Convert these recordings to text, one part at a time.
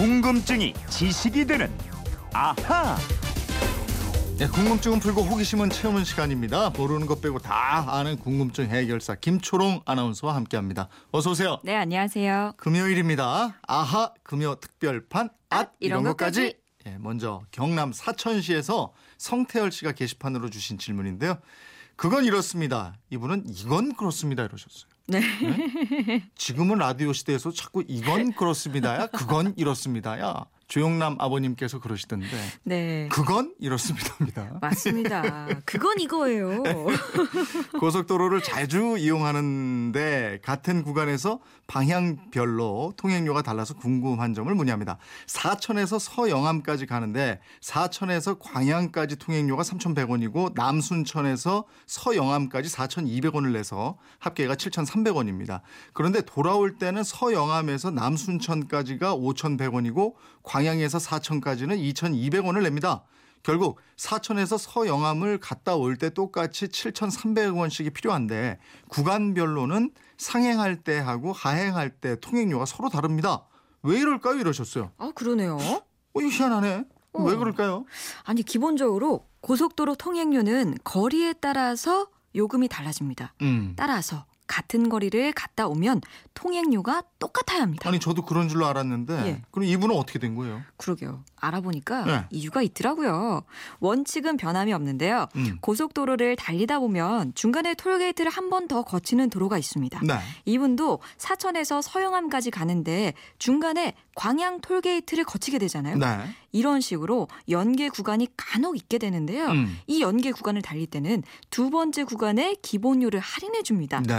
궁금증이 지식이 되는 아하. 네, 궁금증은 풀고 호기심은 채우는 시간입니다. 모르는 것 빼고 다 아는 궁금증 해결사 김초롱 아나운서와 함께합니다. 어서 오세요. 네, 안녕하세요. 금요일입니다. 아하 금요 특별판 앗 이런, 이런 것까지. 것까지. 예, 먼저 경남 사천시에서 성태열 씨가 게시판으로 주신 질문인데요. 그건 이렇습니다. 이분은 이건 그렇습니다 이러셨어요. 네. 지금은 라디오 시대에서 자꾸 이건 그렇습니다야, 그건 이렇습니다야. 조영남 아버님께서 그러시던데 네. 그건 이렇습니다입니다. 맞습니다. 그건 이거예요. 고속도로를 자주 이용하는데 같은 구간에서 방향별로 통행료가 달라서 궁금한 점을 문의합니다. 사천에서 서영암까지 가는데 사천에서 광양까지 통행료가 3,100원이고 남순천에서 서영암까지 4,200원을 내서 합계가 7,300원입니다. 그런데 돌아올 때는 서영암에서 남순천까지가 5,100원이고 광 양에서 사천까지는 2,200원을 냅니다. 결국 사천에서 서영암을 갔다 올 때 똑같이 7,300원씩이 필요한데 구간별로는 상행할 때 하고 하행할 때 통행료가 서로 다릅니다. 왜 이럴까요? 이러셨어요. 아, 그러네요. 어, 희한하네. 어. 왜 그럴까요? 아니, 기본적으로 고속도로 통행료는 거리에 따라서 요금이 달라집니다. 음. 따라서 같은 거리를 갔다 오면 통행료가 똑같아야 합니다. 아니 저도 그런 줄로 알았는데 예. 그럼 이분은 어떻게 된 거예요? 그러게요. 알아보니까 네. 이유가 있더라고요. 원칙은 변함이 없는데요. 음. 고속도로를 달리다 보면 중간에 톨게이트를 한 번 더 거치는 도로가 있습니다. 네. 이분도 사천에서 서영암까지 가는데 중간에 광양 톨게이트를 거치게 되잖아요. 네. 이런 식으로 연계 구간이 간혹 있게 되는데요. 음. 이 연계 구간을 달릴 때는 두 번째 구간에 기본료를 할인해 줍니다. 네.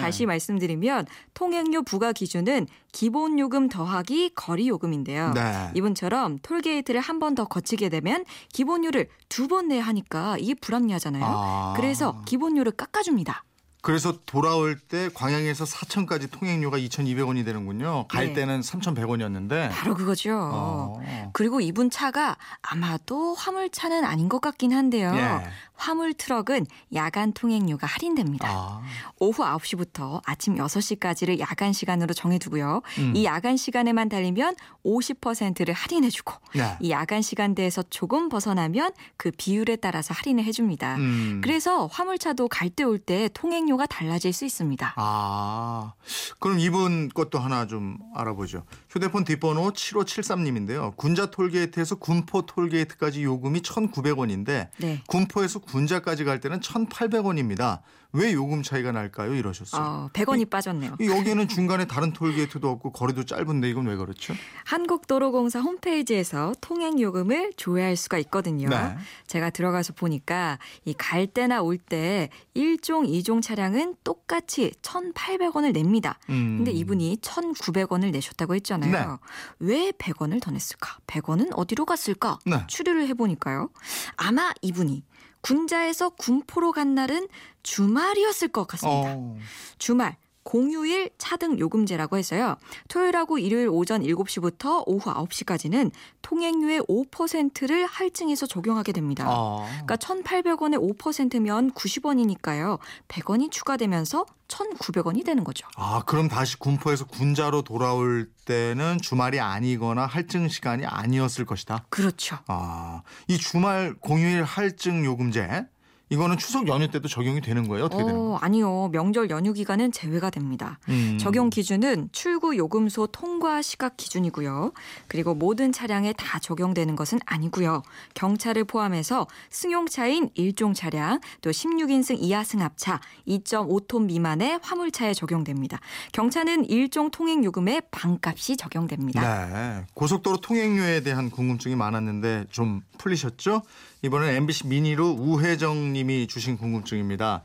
다시 말씀드리면 통행료 부과 기준은 기본 요금 더하기 거리 요금인데요. 네. 이분처럼 톨게이트를 한 번 더 거치게 되면 기본료를 두 번 내야 하니까 이게 불합리하잖아요. 아. 그래서 기본료를 깎아줍니다. 그래서 돌아올 때 광양에서 사천까지 통행료가 2,200원이 되는군요. 갈 네. 때는 3,100원이었는데. 바로 그거죠. 어. 그리고 이분 차가 아마도 화물차는 아닌 것 같긴 한데요. 예. 화물 트럭은 야간 통행료가 할인됩니다. 아. 오후 9시부터 아침 6시까지를 야간 시간으로 정해두고요. 음. 이 야간 시간에만 달리면 50%를 할인해주고 네. 이 야간 시간대에서 조금 벗어나면 그 비율에 따라서 할인을 해줍니다. 음. 그래서 화물차도 갈 때 올 때 통행료 가 달라질 수 있습니다. 아, 그럼 이분 것도 하나 좀 알아보죠. 휴대폰 뒷번호 7573님인데요. 군자 톨게이트에서 군포 톨게이트까지 요금이 1,900원인데 네. 군포에서 군자까지 갈 때는 1,800원입니다. 왜 요금 차이가 날까요? 이러셨어요. 어, 100원이 빠졌네요. 여기는 중간에 다른 톨게이트도 없고 거리도 짧은데 이건 왜 그렇죠? 한국도로공사 홈페이지에서 통행 요금을 조회할 수가 있거든요. 네. 제가 들어가서 보니까 이 갈 때나 올 때 1종, 2종 차량은 똑같이 1,800원을 냅니다. 음. 근데 이분이 1,900원을 내셨다고 했잖아요. 네. 왜 100원을 더 냈을까? 100원은 어디로 갔을까? 네. 추리를 해 보니까요. 아마 이분이 군자에서 군포로 간 날은 주말이었을 것 같습니다. 어. 주말 공휴일 차등 요금제라고 해서요. 토요일하고 일요일 오전 7시부터 오후 9시까지는 통행료의 5%를 할증해서 적용하게 됩니다. 아. 그러니까 1,800원의 5%면 90원이니까요. 100원이 추가되면서 1,900원이 되는 거죠. 아, 그럼 다시 군포에서 군자로 돌아올 때는 주말이 아니거나 할증 시간이 아니었을 것이다. 그렇죠. 아, 이 주말 공휴일 할증 요금제 이거는 추석 연휴 때도 적용이 되는 거예요? 어떻게 되는 거예요? 어, 아니요. 명절 연휴 기간은 제외가 됩니다. 음. 적용 기준은 출구 요금소 통과 시각 기준이고요. 그리고 모든 차량에 다 적용되는 것은 아니고요. 경차를 포함해서 승용차인 일종 차량, 또 16인승 이하 승합차, 2.5톤 미만의 화물차에 적용됩니다. 경차는 일종 통행 요금의 반값이 적용됩니다. 네. 고속도로 통행료에 대한 궁금증이 많았는데 좀 풀리셨죠? 이번엔 MBC 미니로 우혜정 님이 주신 궁금증입니다.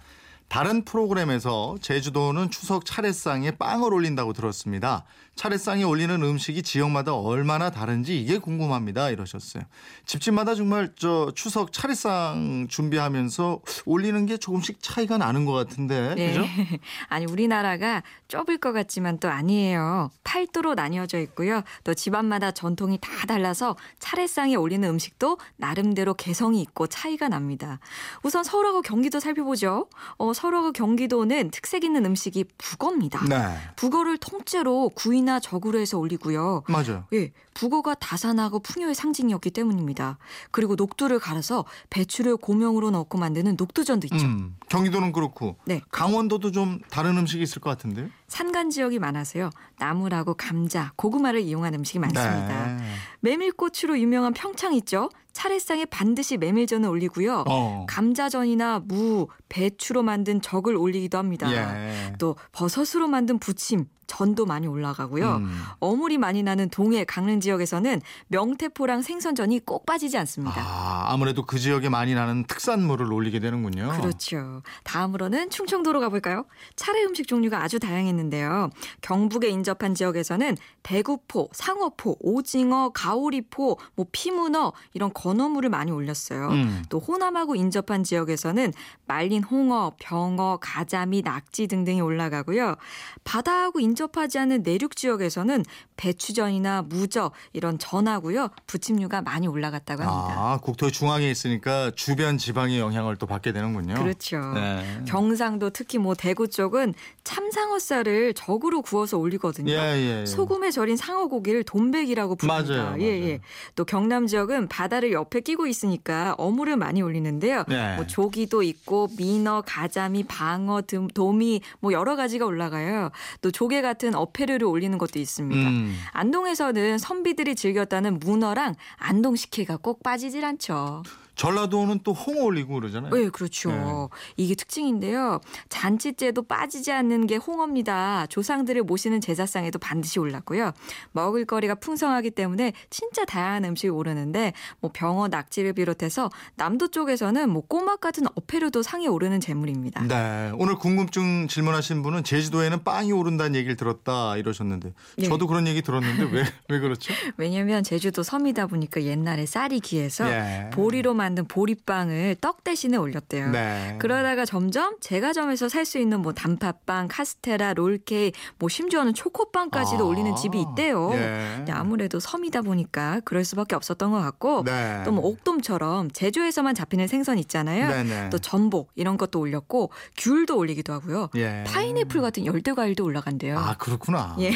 다른 프로그램에서 제주도는 추석 차례상에 빵을 올린다고 들었습니다. 차례상에 올리는 음식이 지역마다 얼마나 다른지 이게 궁금합니다. 이러셨어요. 집집마다 정말 저 추석 차례상 준비하면서 올리는 게 조금씩 차이가 나는 것 같은데, 네. 그죠? 아니 우리나라가 좁을 것 같지만 또 아니에요. 팔도로 나뉘어져 있고요. 또 집안마다 전통이 다 달라서 차례상에 올리는 음식도 나름대로 개성이 있고 차이가 납니다. 우선 서울하고 경기도 살펴보죠. 어, 서로가 경기도는 특색 있는 음식이 북어입니다. 네. 북어를 통째로 구이나 적으로 해서 올리고요. 맞아요. 예, 북어가 다산하고 풍요의 상징이었기 때문입니다. 그리고 녹두를 갈아서 배추를 고명으로 넣고 만드는 녹두전도 있죠. 음, 경기도는 그렇고 네. 강원도도 좀 다른 음식이 있을 것 같은데요. 산간 지역이 많아서요. 나물하고 감자, 고구마를 이용한 음식이 많습니다. 네. 메밀꽃으로 유명한 평창 있죠? 차례상에 반드시 메밀전을 올리고요. 어. 감자전이나 무, 배추로 만든 적을 올리기도 합니다. 예. 또 버섯으로 만든 부침, 전도 많이 올라가고요. 음. 어물이 많이 나는 동해 강릉 지역에서는 명태포랑 생선전이 꼭 빠지지 않습니다. 아, 아무래도 그 지역에 많이 나는 특산물을 올리게 되는군요. 그렇죠. 다음으로는 충청도로 가볼까요? 차례 음식 종류가 아주 다양했는데요. 경북에 인접한 지역에서는 대구포, 상어포, 오징어, 가오리포, 뭐 피문어 이런 건어물을 많이 올렸어요. 음. 또 호남하고 인접한 지역에서는 말린 홍어, 병어, 가자미, 낙지 등등이 올라가고요. 바다하고 인접 하지 않은 내륙 지역에서는 배추전이나 무저 이런 전하고요. 부침류가 많이 올라갔다고 합니다. 아, 국토의 중앙에 있으니까 주변 지방의 영향을 또 받게 되는군요. 그렇죠. 네. 경상도 특히 뭐 대구 쪽은 참상어살을 적으로 구워서 올리거든요. 예, 예, 예. 소금에 절인 상어 고기를 돈백이라고 부릅니다. 맞아요, 예, 맞아요. 예. 또 경남 지역은 바다를 옆에 끼고 있으니까 어물을 많이 올리는데요. 네. 뭐 조기도 있고 민어, 가자미, 방어, 등, 도미 뭐 여러 가지가 올라가요. 또 조개 같은 어패류를 올리는 것도 있습니다. 음. 안동에서는 선비들이 즐겼다는 문어랑 안동식혜가 꼭 빠지질 않죠. 전라도는 또 홍어 올리고 그러잖아요. 네, 그렇죠. 이게 특징인데요. 잔치째도 빠지지 않는 게 홍어입니다. 조상들을 모시는 제사상에도 반드시 올랐고요. 먹을거리가 풍성하기 때문에 진짜 다양한 음식이 오르는데 뭐 병어, 낙지를 비롯해서 남도 쪽에서는 뭐 꼬막 같은 어패류도 상에 오르는 재물입니다. 네. 오늘 궁금증 질문하신 분은 제주도에는 빵이 오른다는 얘기를 들었다 이러셨는데 네. 저도 그런 얘기 들었는데 왜 왜 그렇죠? 왜냐면 제주도 섬이다 보니까 옛날에 쌀이 귀해서 예. 보리로 만든 보리빵을 떡 대신에 올렸대요. 네. 그러다가 점점 제과점에서 살 수 있는 뭐 단팥빵, 카스테라, 롤케이크, 뭐 심지어는 초코빵까지도 아. 올리는 집이 있대요. 예. 아무래도 섬이다 보니까 그럴 수밖에 없었던 것 같고 네. 또뭐 옥돔처럼 제주에서만 잡히는 생선 있잖아요. 네네. 또 전복 이런 것도 올렸고 귤도 올리기도 하고요. 예. 파인애플 같은 열대 과일도 올라간대요. 아 그렇구나. 예.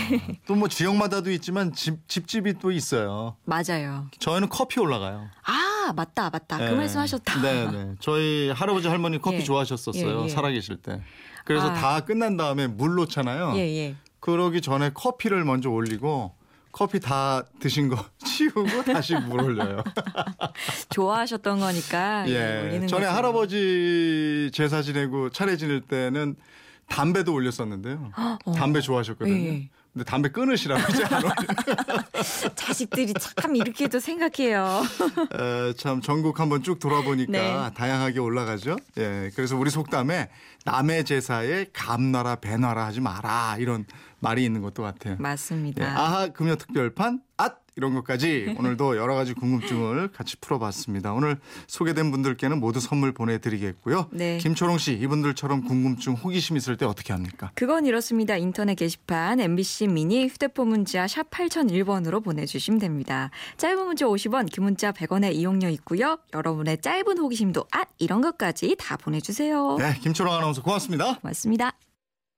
또 뭐 지역마다도 있지만 집 집집이 또 있어요. 맞아요. 저희는 커피 올라가요. 아 맞다 맞다 그 예. 말씀하셨다. 네 네. 저희 할아버지 할머니 커피 예. 좋아하셨었어요. 예, 예. 살아계실 때. 그래서 아. 다 끝난 다음에 물 놓잖아요. 예 예. 그러기 전에 커피를 먼저 올리고 커피 다 드신 거 치우고 다시 물 올려요. 좋아하셨던 거니까 예, 전에 거죠. 할아버지 제사 지내고 차례 지낼 때는 담배도 올렸었는데요. 담배 좋아하셨거든요. 예, 예. 근데 담배 끊으시라고 이제 안. 자식들이 참 이렇게도 생각해요. 에, 참 전국 한번 쭉 돌아보니까 네. 다양하게 올라가죠. 예, 그래서 우리 속담에 남의 제사에 감나라 배나라 하지 마라 이런 말이 있는 것도 같아요. 예, 맞습니다. 아하 금요 특별판 앗 이런 것까지 오늘도 여러 가지 궁금증을 같이 풀어봤습니다. 오늘 소개된 분들께는 모두 선물 보내드리겠고요. 네. 김초롱 씨 이분들처럼 궁금증 호기심 있을 때 어떻게 합니까? 그건 이렇습니다. 인터넷 게시판 MBC 미니 휴대폰 문자 샵 8001번으로 보내주시면 됩니다. 짧은 문자 50원, 긴 문자 100원의 이용료 있고요. 여러분의 짧은 호기심도 아 이런 것까지 다 보내주세요. 네, 김초롱 아나운서 고맙습니다. 고맙습니다.